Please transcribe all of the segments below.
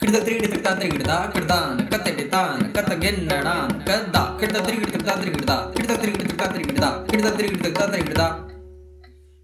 கிட்டத்தட்டி கிட்டத்தட்ட கிட்டத்தட்ட கிட்டத்தட்ட கிட்டத்தட்ட கிட்டத்தட்ட கிட்டத்தட்ட கிட்டத்தட்ட கிட்டத்தட்ட கிட்டத்தட்ட கிட்டத்தட்ட கிட்டத்தட்ட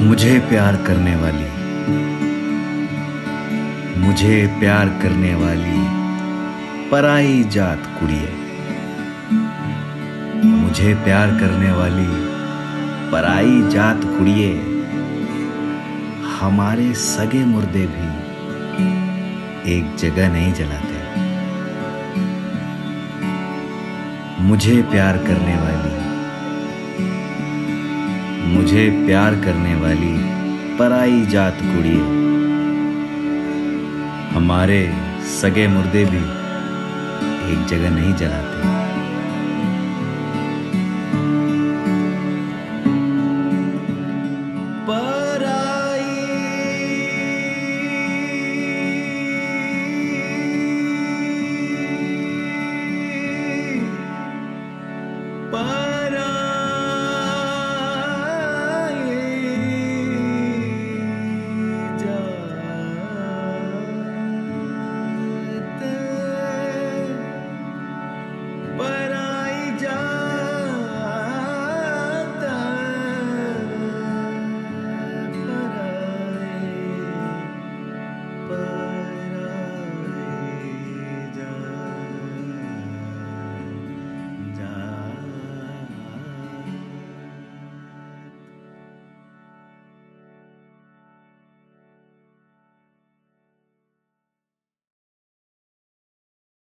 مجھے پیار کرنے والی مجھے پیار کرنے والی پرائی جات کڑیے مجھے پیار کرنے والی پرائی جات کڑیے ہمارے سگے مردے بھی ایک جگہ نہیں جلاتے۔ مجھے پیار کرنے والی، مجھے پیار کرنے والی پرائی جات کڑیے ہمارے سگے مردے بھی ایک جگہ نہیں جلاتے۔